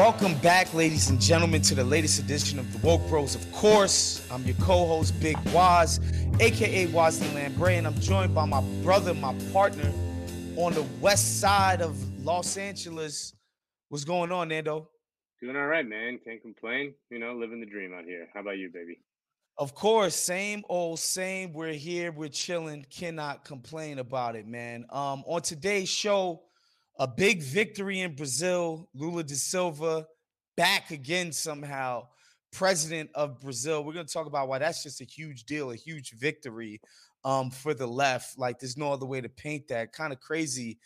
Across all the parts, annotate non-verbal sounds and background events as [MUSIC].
Welcome back, ladies and gentlemen, to the latest edition of the Woke Bros. Of course, I'm your co-host, Big Waz, aka Wosny Lambre, and I'm joined by my brother, my partner, on the west side of Los Angeles. What's going on, Nando? Doing all right, man. Can't complain. You know, living the dream out here. How about you, baby? Of course, same old same. We're here, we're chilling. Cannot complain about it, man. Um, on today's show a big victory in Brazil. Lula da Silva back again somehow, president of Brazil. We're going to talk about why that's just a huge deal, a huge victory um, for the left. Like, there's no other way to paint that. Kind of crazy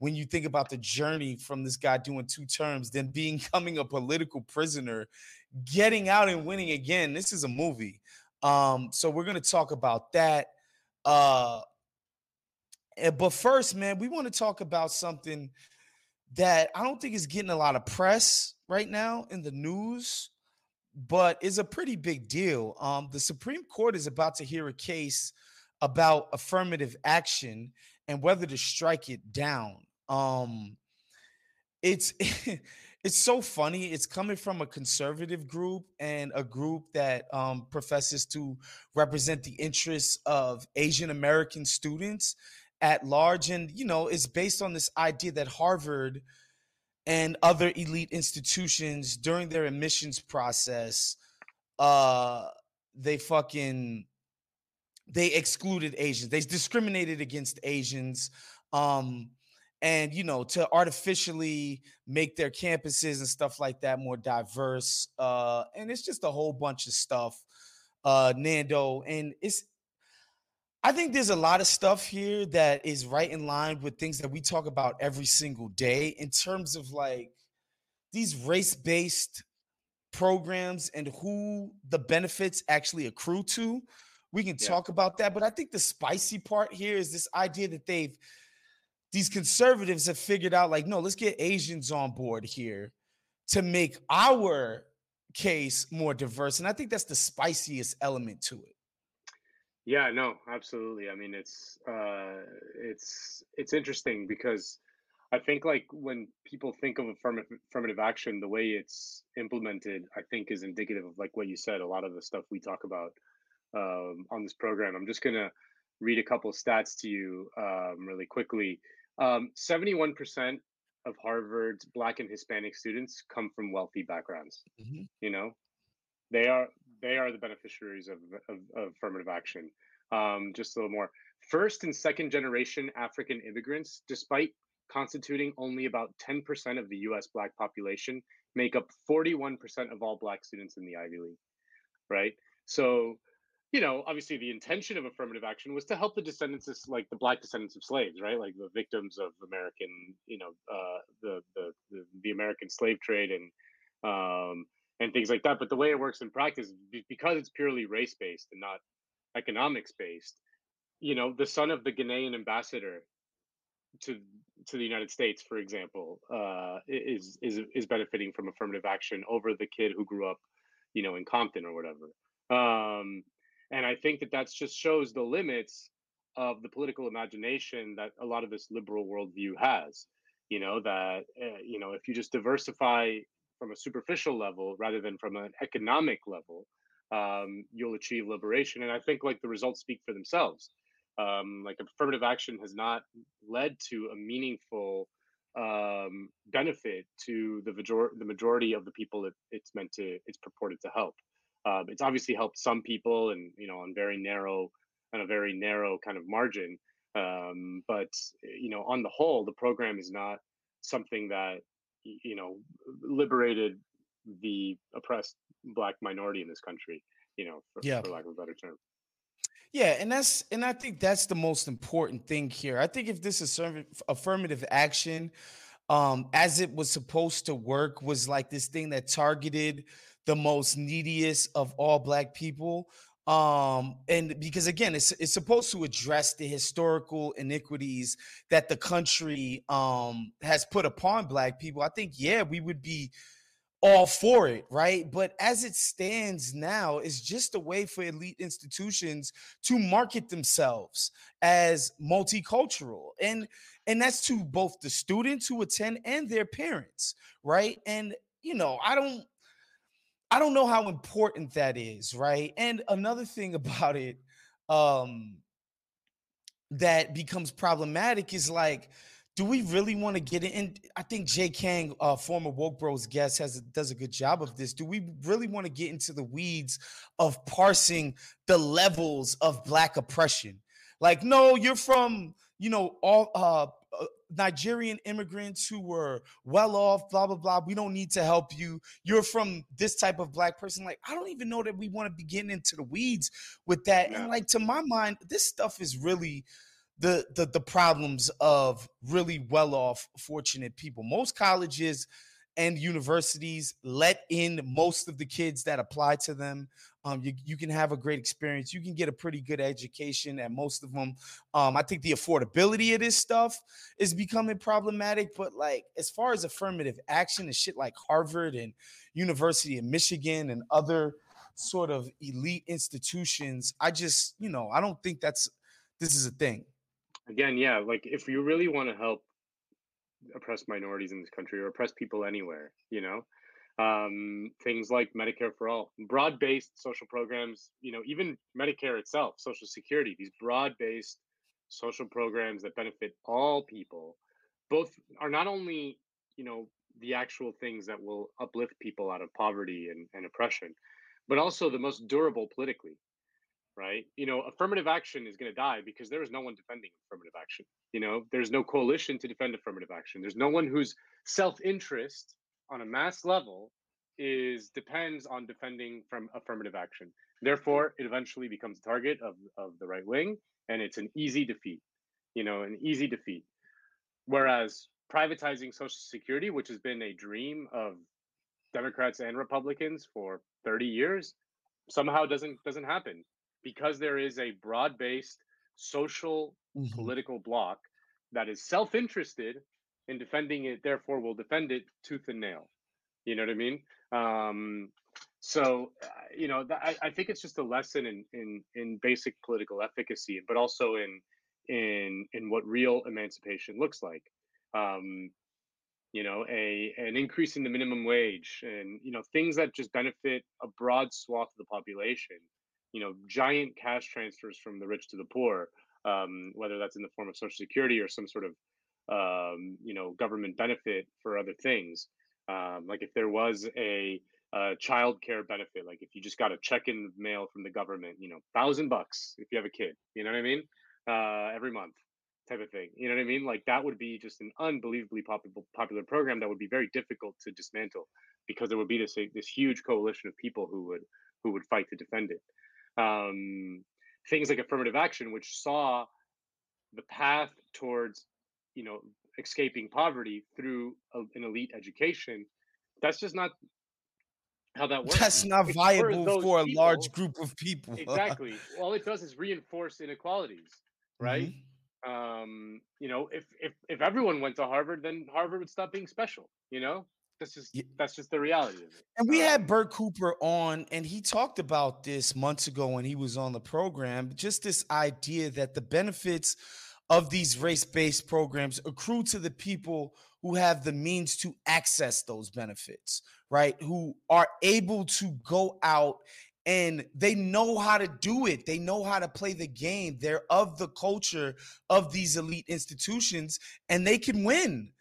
when you think about the journey from this guy doing two terms, then becoming [LAUGHS] a political prisoner, getting out and winning again. This is a movie. Um, so we're going to talk about that. Uh, but first, man, we want to talk about something that I don't think is getting a lot of press right now in the news, but is a pretty big deal. Um, the Supreme Court is about to hear a case about affirmative action and whether to strike it down. Um, it's [LAUGHS] it's so funny. It's coming from a conservative group and a group that um, professes to represent the interests of Asian American students at large. And, you know, it's based on this idea that Harvard and other elite institutions during their admissions process, uh, they fucking they excluded Asians. They discriminated against Asians. Um, and you know, to artificially make their campuses and stuff like that more diverse. Uh, and it's just a whole bunch of stuff, uh, Nando. And it's I think there's a lot of stuff here that is right in line with things that we talk about every single day in terms of like these race based programs and who the benefits actually accrue to We can Yeah. talk about that. But I think the spicy part here is this idea that they've these conservatives have figured out like, no, let's get Asians on board here to make our case more diverse. And I think that's the spiciest element to it. Yeah, no, absolutely. I mean, it's uh, it's it's interesting because I think like when people think of affirmative affirmative action, the way it's implemented, I think is indicative of like what you said. A lot of the stuff we talk about um, on this program. I'm just gonna read a couple stats to you um, really quickly. Um, 71% of Harvard's Black and Hispanic students come from wealthy backgrounds. Mhm. You know, they are they are the beneficiaries of, of, of affirmative action. Um, just a little more. First and second generation African immigrants, despite constituting only about 10% of the US Black population, make up 41% of all Black students in the Ivy League, right? So, you know, obviously the intention of affirmative action was to help the descendants, of, like the Black descendants of slaves, right? Like the victims of American, you know, uh, the, the, the, the American slave trade and, um, and things like that. But the way it works in practice, because it's purely race based and not economics based, you know, the son of the Ghanaian ambassador to to the United States, for example, uh, is is is benefiting from affirmative action over the kid who grew up, you know, in Compton or whatever. Um, and I think that that just shows the limits of the political imagination that a lot of this liberal worldview has. You know that uh, you know if you just diversify from a superficial level rather than from an economic level, um, you'll achieve liberation. And I think like the results speak for themselves. Um, like affirmative action has not led to a meaningful um, benefit to the major- the majority of the people it, it's meant to it's purported to help. Um, it's obviously helped some people, and you know, on very narrow on a very narrow kind of margin. Um, but you know, on the whole, the program is not something that you know liberated the oppressed black minority in this country. You know, for, Yeah. for lack of a better term. Yeah, and that's and I think that's the most important thing here. I think if this affirmative affirmative action, um, as it was supposed to work, was like this thing that targeted the most neediest of all black people. Um, and because again, it's it's supposed to address the historical iniquities that the country um has put upon black people. I think, yeah, we would be all for it, right? But as it stands now, it's just a way for elite institutions to market themselves as multicultural. And and that's to both the students who attend and their parents, right? And you know, I don't I don't know how important that is, right? And another thing [LAUGHS] about it um that becomes problematic is like do we really want to get in? I think Jay Kang, uh, former Woke Bros guest, has does a good job of this. Do we really want to get into the weeds of parsing the levels of black oppression? Like, no, you're from, you know, all uh, Nigerian immigrants who were well off, blah blah blah. We don't need to help you. You're from this type of black person. Like, I don't even know that we want to be getting into the weeds with that. Yeah. And like to my mind, this stuff is really the, the the problems of really well off fortunate people most colleges and universities let in most of the kids that apply to them. Um, you, you can have a great experience. You can get a pretty good education at most of them um, i think the affordability of this stuff is becoming problematic but like as far as affirmative action and shit like harvard and university of michigan and other sort of elite institutions i just you know i don't think that's this is a thing. Again, yeah, like if you really want to help oppressed minorities in this country or oppressed people anywhere, you know, um, things like Medicare for all, broad-based social programs, you know, even Medicare itself, Social Security, these broad-based social programs that benefit all people, both are not only, you know, the actual things that will uplift people out of poverty and, and oppression, but also the most durable politically right? You know, affirmative action is going to die because there is no one defending affirmative action. You know, there's no coalition to defend affirmative action. There's no one whose self-interest on a mass level is depends on defending from affirmative action. Therefore, it eventually becomes a target of, of the right wing, and it's an easy defeat. You know, an easy defeat. Whereas privatizing Social Security, which has been a dream of Democrats and Republicans for 30 years, somehow doesn't doesn't happen because there is a broad-based social Mhm. political bloc that is self-interested in defending it, therefore will defend it tooth and nail. You know what I mean? Um, so uh, you know, th- I, I think it's just a lesson in in in basic political efficacy, but also in in in what real emancipation looks like. Um, you know, a an increase in the minimum wage, and you know, things that just benefit a broad swath of the population. You know, giant cash transfers from the rich to the poor, um, whether that's in the form of social security or some sort of um, you know government benefit for other things. Um, like if there was a, a child care benefit, like if you just got a check in the mail from the government, you know, thousand bucks if you have a kid, you know what I mean, uh, every month type of thing. You know what I mean? Like that would be just an unbelievably popular popular program that would be very difficult to dismantle because there would be this this huge coalition of people who would who would fight to defend it. Um, things like affirmative action, which saw the path towards you know escaping poverty through a, an elite education that's just not how that works That's not It's viable those for a large group of people. [LAUGHS] exactly all it does is reinforce inequalities right Mhm. um you know if if if everyone went to harvard then harvard would stop being special you know that's just Ye- that's just the reality of it And we had Bert Cooper on, and he talked about this months ago when he was on the program. Just this idea that the benefits of these race based programs accrue to the people who have the means to access those benefits, right? Who are able to go out and they know how to do it. They know how to play the game. They're of the culture of these elite institutions and they can win.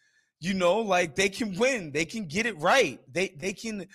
You know, like they can win. They can get it right. They they can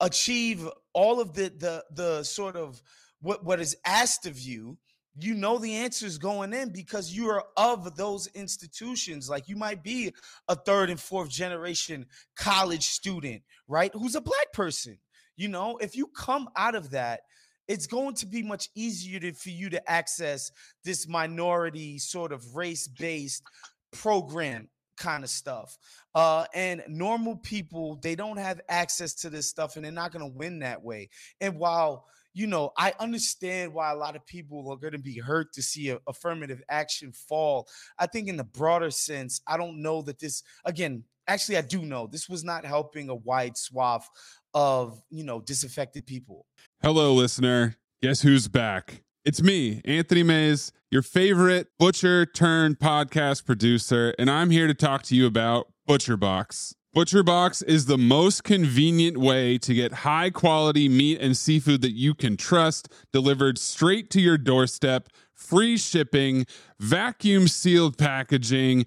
achieve all of the the the sort of what what is asked of you you know the answers going in because you are of those institutions like you might be a third and fourth generation college student right who's a black person you know if you come out of that it's going to be much easier to, for you to access this minority sort of race based program kind of stuff uh and normal people they don't have access to this stuff and they're not going to win that way and while you know i understand why a lot of people are going to be hurt to see a, affirmative action fall i think in the broader sense i don't know that this again actually i do know this was not helping a wide swath of you know disaffected people Hello, listener. Guess who's back? It's me, Anthony Mays, your favorite butcher turned podcast producer, and I'm here to talk to you about ButcherBox. ButcherBox is the most convenient way to get high quality meat and seafood that you can trust delivered straight to your doorstep, free shipping, vacuum sealed packaging.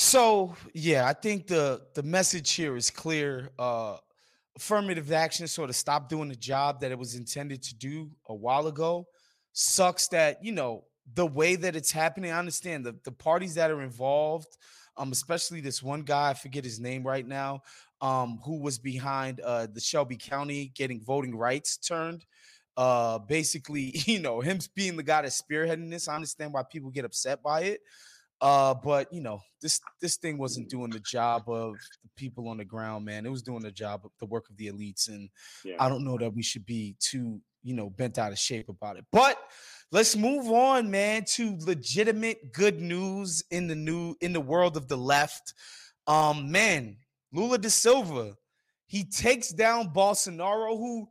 So yeah, I think the the message here is clear. Uh, affirmative action sort of stopped doing the job that it was intended to do a while ago. Sucks that, you know, the way that it's happening. I understand the, the parties that are involved, um, especially this one guy, I forget his name right now, um, who was behind uh the Shelby County getting voting rights turned. Uh basically, [LAUGHS] you know, him being the guy that's spearheading this. I understand why people get upset by it. Uh, but you know, this this thing wasn't doing the job of the people on the ground, man. It was doing the job of the work of the elites, and Yeah. I don't know that we should be too, you know, bent out of shape about it. But let's move on, man, to legitimate good news in the new in the world of the left. Um, man, Lula da Silva, he takes down Bolsonaro, who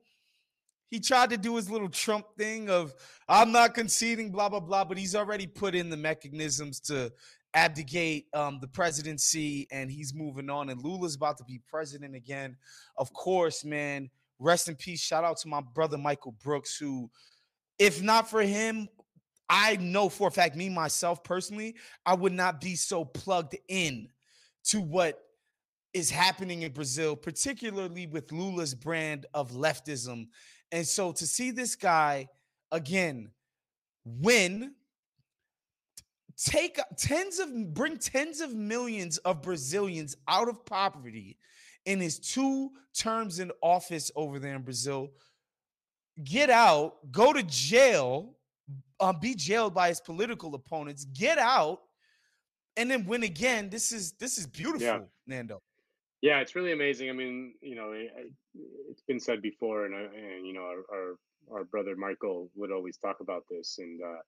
he tried to do his little Trump thing of I'm not conceding, blah blah blah, but he's already put in the mechanisms to abdicate um, the presidency, and he's moving on. And Lula's about to be president again. Of course, man. Rest in peace. Shout out to my brother Michael Brooks, who, if not for him, I know for a fact, me myself personally, I would not be so plugged in to what is happening in Brazil, particularly with Lula's brand of leftism. And so to see this guy again win, take tens of bring tens of millions of Brazilians out of poverty in his two terms in office over there in Brazil, get out, go to jail, uh, be jailed by his political opponents, get out, and then win again. This is this is beautiful, Nando. Yeah, it's really amazing. I mean, you know, I- I- it's been said before, and, I- and you know, our, our our brother Michael would always talk about this, and uh,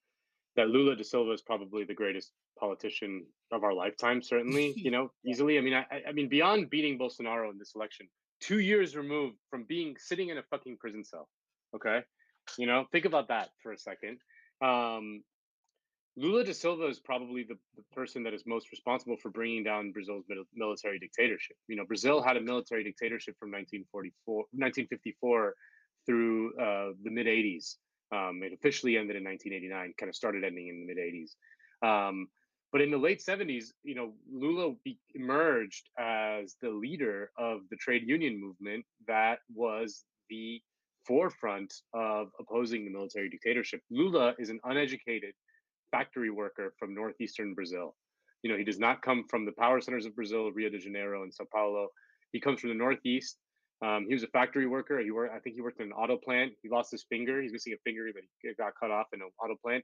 that Lula da Silva is probably the greatest politician of our lifetime. Certainly, you [LAUGHS] know, easily. I mean, I, I- I mean, beyond beating Bolsonaro in this election, two years removed from being sitting in a fucking prison cell. Okay, you know, think about that for a second. Um, Lula da Silva is probably the, the person that is most responsible for bringing down Brazil's mil- military dictatorship. You know, Brazil had a military dictatorship from 1944, 1954 through uh, the mid 80s. Um, it officially ended in 1989, kind of started ending in the mid 80s. Um, but in the late 70s, you know, Lula be- emerged as the leader of the trade union movement that was the forefront of opposing the military dictatorship. Lula is an uneducated factory worker from northeastern Brazil. You know, he does not come from the power centers of Brazil, Rio de Janeiro and Sao Paulo. He comes from the northeast. Um, he was a factory worker. He worked, I think he worked in an auto plant. He lost his finger. He's missing a finger, but he got cut off in an auto plant.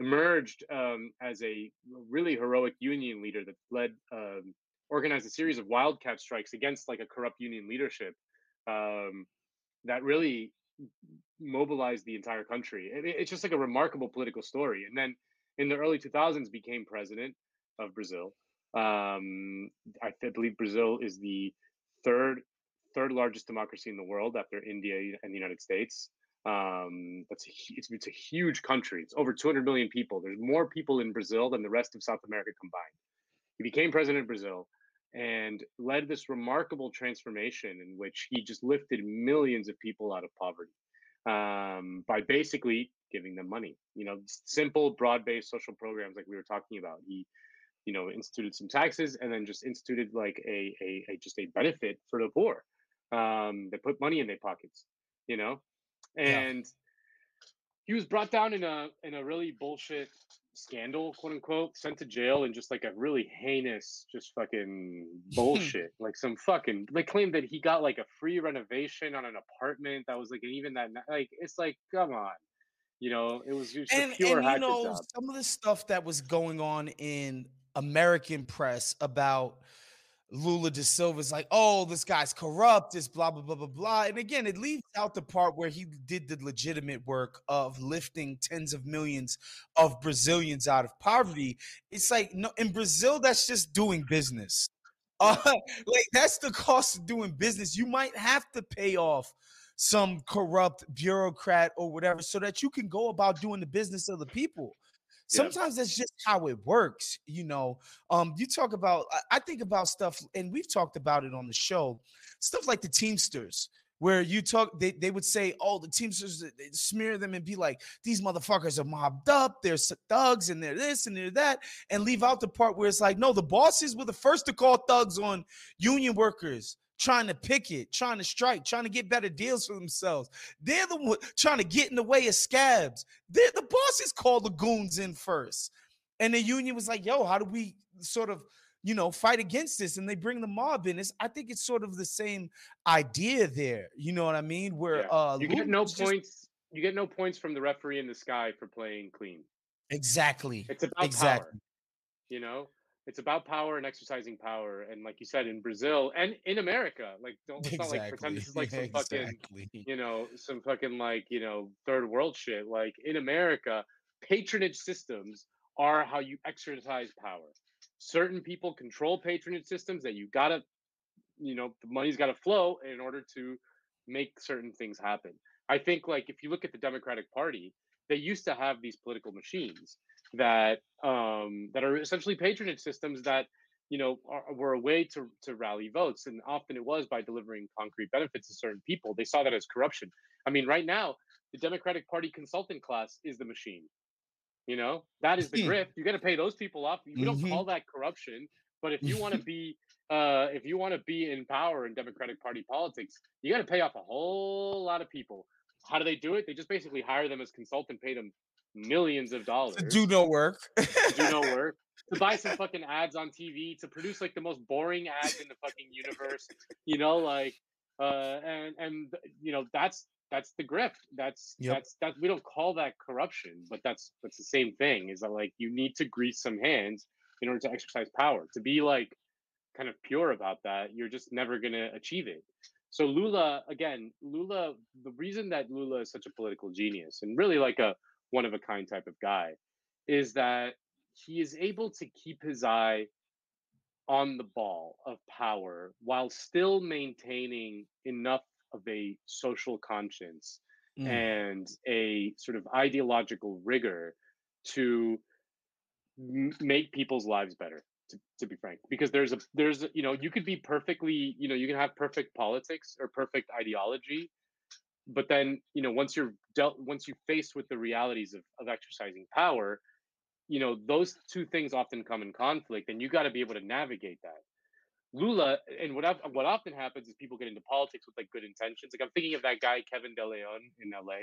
Emerged um, as a really heroic union leader that led, um, organized a series of wildcat strikes against like a corrupt union leadership um, that really mobilized the entire country. It- it's just like a remarkable political story. And then in the early 2000s became president of Brazil. Um, I believe Brazil is the third third largest democracy in the world after India and the United States. Um, that's a, it's, it's a huge country. It's over 200 million people. There's more people in Brazil than the rest of South America combined. He became president of Brazil and led this remarkable transformation in which he just lifted millions of people out of poverty um, by basically giving them money. You know, simple, broad-based social programs like we were talking about. He, you know, instituted some taxes and then just instituted like a a, a just a benefit for the poor. Um, they put money in their pockets. You know, Yeah. and he was brought down in a in a really bullshit scandal, quote unquote, sent to jail in just like a really heinous, just fucking [LAUGHS] bullshit. like some fucking they claimed that he got like a free renovation on an apartment that was like an even that like it's like come on. You know, it was just and, a pure and you know job. some of the stuff that was going on in American press about Lula da Silva is like, oh, this guy's corrupt, this blah blah blah blah blah. And again, it leaves out the part where he did the legitimate work of lifting tens of millions of Brazilians out of poverty. It's like no, in Brazil, that's just doing business. [LAUGHS] Uh, like that's the cost of doing business. You might have to pay off some corrupt bureaucrat or whatever so that you can go about doing the business of the people Yeah. sometimes that's just how it works you know um you talk about I- think about stuff and we've talked about it on the show stuff like the teamsters where you talk they, they would say oh the teamsters smear them and be like these motherfuckers are mobbed up they're thugs and they're this and they're that and leave out the part where it's like no the bosses were the first to call thugs on union workers trying to picket, trying to strike, trying to get better deals for themselves. They're the one trying to get in the way of scabs. They're the bosses called the goons in first. And the union was like, yo, how do we sort of, you know, fight against this? And they bring the mob in. It's, I think it's sort of the same idea there. You know what I mean? Where Yeah. uh you get no just- points. You get no points from the referee in the sky for playing clean. exactly. It's about Exactly. power. You know, it's about power and exercising power. And like you said, in Brazil and in America, like don't let's not like pretend this is like [LAUGHS] some fucking you know, some fucking like, you know, third world shit. Like in America, patronage systems are how you exercise power. Certain people control patronage systems that you gotta, you know, the money's gotta flow in order to make certain things happen. I think like if you look at the Democratic Party, they used to have these political machines that um that are essentially patronage systems that you know are, were a way to to rally votes and often it was by delivering concrete benefits to certain people. They saw that as corruption. I mean right now the democratic party consultant class is the machine you know? That is the Hmm. grift. You got to pay those people off. We don't Mhm. call that corruption but if you want to [LAUGHS] be uh if you want to be in power in democratic party politics you got to pay off a whole lot of people. How do they do it? They just basically hire them as consultant pay them millions of dollars To do no work. do no work, to buy some [LAUGHS] fucking ads on TV, to produce like the most boring ads in the fucking universe, you know, like uh and and you know that's that's the grift. That's Yep. that's that we don't call that corruption, but that's that's the same thing. Is that like you need to grease some hands in order to exercise power. To be like kind of pure about that, you're just never gonna achieve it. So Lula, again, Lula, the reason that Lula is such a political genius and really like a one of a kind type of guy is that he is able to keep his eye on the ball of power while still maintaining enough of a social conscience Mm. and a sort of ideological rigor to m- make people's lives better to, to be frank because there's a there's a, you know you could be perfectly you know you can have perfect politics or perfect ideology but then you know once you're dealt once you're faced with the realities of, of exercising power you know those two things often come in conflict and you got to be able to navigate that. Lula and what I've, what often happens is people get into politics with like good intentions. Like i'm thinking of that guy kevin de leon in la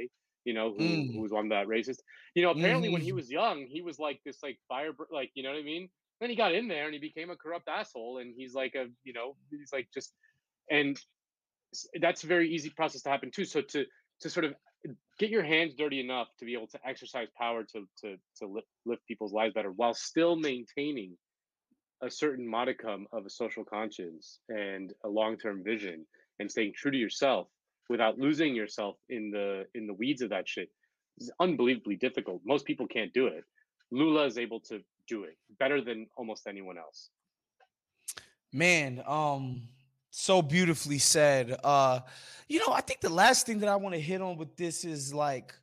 you know who, Mm. who was on that racist. You know apparently when he Mhm. was young he was like this like fire like you know what i mean? Then he got in there and he became a corrupt asshole and he's like a you know he's like just and that's a very easy process to happen too. So to to sort of get your hands dirty enough to be able to exercise power to to to lift, lift people's lives better while still maintaining a certain modicum of a social conscience and a long-term vision and staying true to yourself without losing yourself in the in the weeds of that shit is unbelievably difficult. Most people can't do it. Lula is able to do it better than almost anyone else. Man, um, so beautifully said. Uh, you know, I think the last thing that I want to hit on with this is like,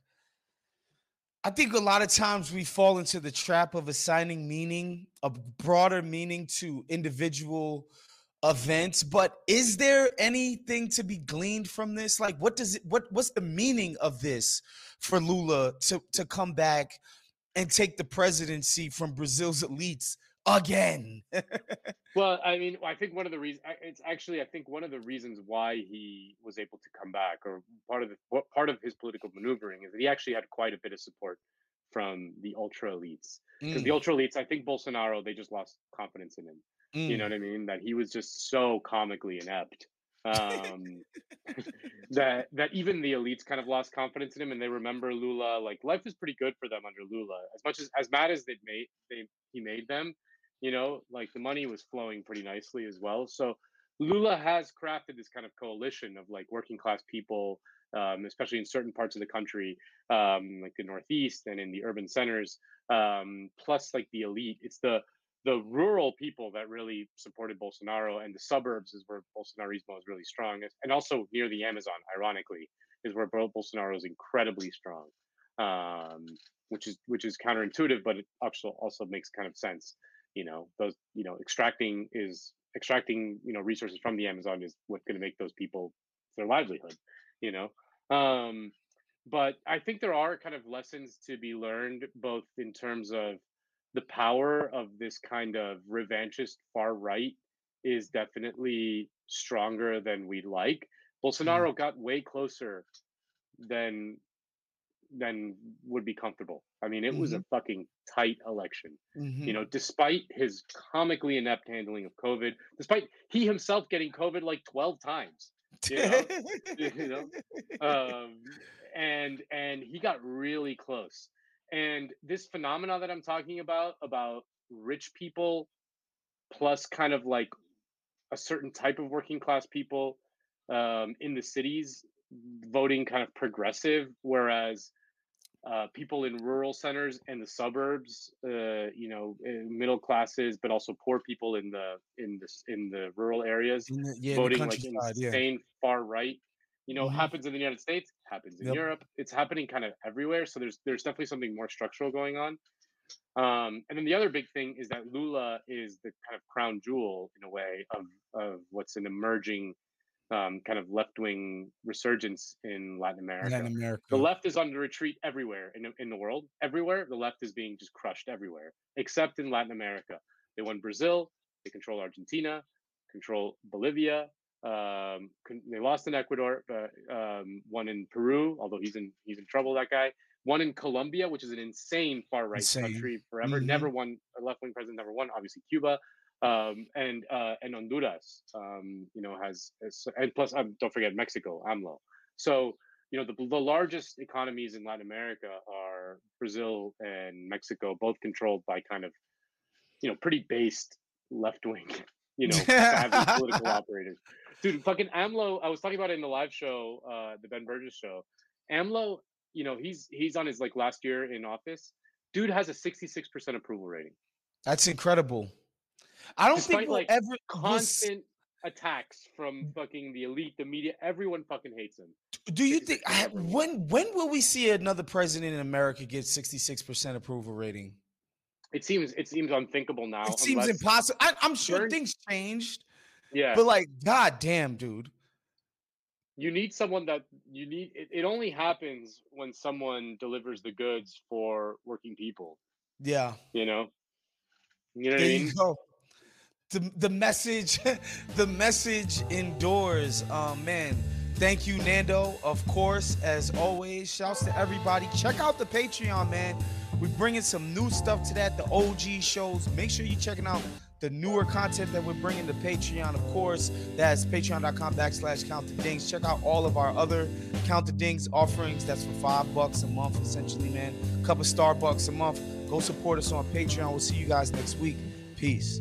I think a lot of times we fall into the trap of assigning meaning, a broader meaning to individual events. But is there anything to be gleaned from this? Like, what does it? What what's the meaning of this for Lula to to come back and take the presidency from Brazil's elites again? [LAUGHS] Well, I mean, I think one of the reasons it's actually I think one of the reasons why he was able to come back, or part of the part of his political maneuvering, is that he actually had quite a bit of support from the ultra elites. Because the Mm, ultra elites, I think Bolsonaro, they just lost confidence in him. You mm. know what I mean? That he was just so comically inept. Um, [LAUGHS] [LAUGHS] that that even the elites kind of lost confidence in him, and they remember Lula. Like life was pretty good for them under Lula. As much as as mad as they made they he made them, you know, like the money was flowing pretty nicely as well. So Lula has crafted this kind of coalition of like working class people, um, especially in certain parts of the country, um, like the Northeast and in the urban centers, um, plus like the elite. It's the the rural people that really supported Bolsonaro, and the suburbs is where Bolsonarismo is really strong, and also near the Amazon, ironically, is where Bol- Bolsonaro is incredibly strong, um, which is which is counterintuitive, but it also also makes kind of sense. You know, those you know, extracting is extracting you know resources from the Amazon is what's going to make those people their livelihood. You know, um, but I think there are kind of lessons to be learned, both in terms of the power of this kind of revanchist far right is definitely stronger than we'd like. Bolsonaro mm. got way closer than than would be comfortable. I mean, it mm-hmm. was a mm-hmm. fucking tight election. Mm-hmm. You know, despite his comically inept handling of COVID, despite he himself getting COVID like 12 times. [LAUGHS] You know, you know? Um, and and he got really close. And this phenomena that I'm talking about about rich people plus kind of like a certain type of working class people um, in the cities voting kind of progressive, whereas uh, people in rural centers and the suburbs, uh, you know, eh, middle classes, but also poor people in the in the in the rural areas, the, yeah, voting like insane yeah. far right. You know, mm-hmm. happens in the United States, happens in yep. Europe. It's happening kind of everywhere. So there's there's definitely something more structural going on. Um, and then the other big thing is that Lula is the kind of crown jewel in a way of of what's an emerging um, kind of left wing resurgence in Latin America. Latin America. The left is on the retreat everywhere in, in the world. Everywhere, the left is being just crushed everywhere, except in Latin America. They won Brazil, they control Argentina, control Bolivia. Um, they lost in Ecuador, but um, won in Peru, although he's in he's in trouble. That guy. Won in Colombia, which is an insane far right country forever. Mm-hmm. Never won a left wing president. Never won. Obviously, Cuba um, and uh, and Honduras, um, you know, has, has and plus um, don't forget Mexico, AMLO. So you know the the largest economies in Latin America are Brazil and Mexico, both controlled by kind of you know pretty based left wing, [LAUGHS] you know, political [LAUGHS] operators. Dude, fucking AMLO. I was talking about it in the live show, uh, the Ben Burgis show. AMLO, you know, he's he's on his like last year in office. Dude has a 66% approval rating. That's incredible. I don't Despite, think we'll like ever constant was... attacks from mm. fucking the elite, the media. Everyone fucking hates him. Do you think I, when when will we see another president in America get sixty six percent approval rating? It seems it seems unthinkable now. It seems impossible. I, am sure things changed. Yeah, but like, god damn, dude. You need someone that you need. It, it only happens when someone delivers the goods for working people. Yeah, you know. You know there what I mean? You go the, the message [LAUGHS] the message endures. Um man thank you nando. Of course as always shouts to everybody. Check out the patreon man. We're bringing some new stuff to that the og shows. Make sure you're checking out the newer content that we're bringing to patreon. Of course that's patreon.com backslash count the dings. Check out all of our other count the dings offerings. That's for five bucks a month essentially man. A couple starbucks a month. Go support us on patreon. We'll see you guys next week. Peace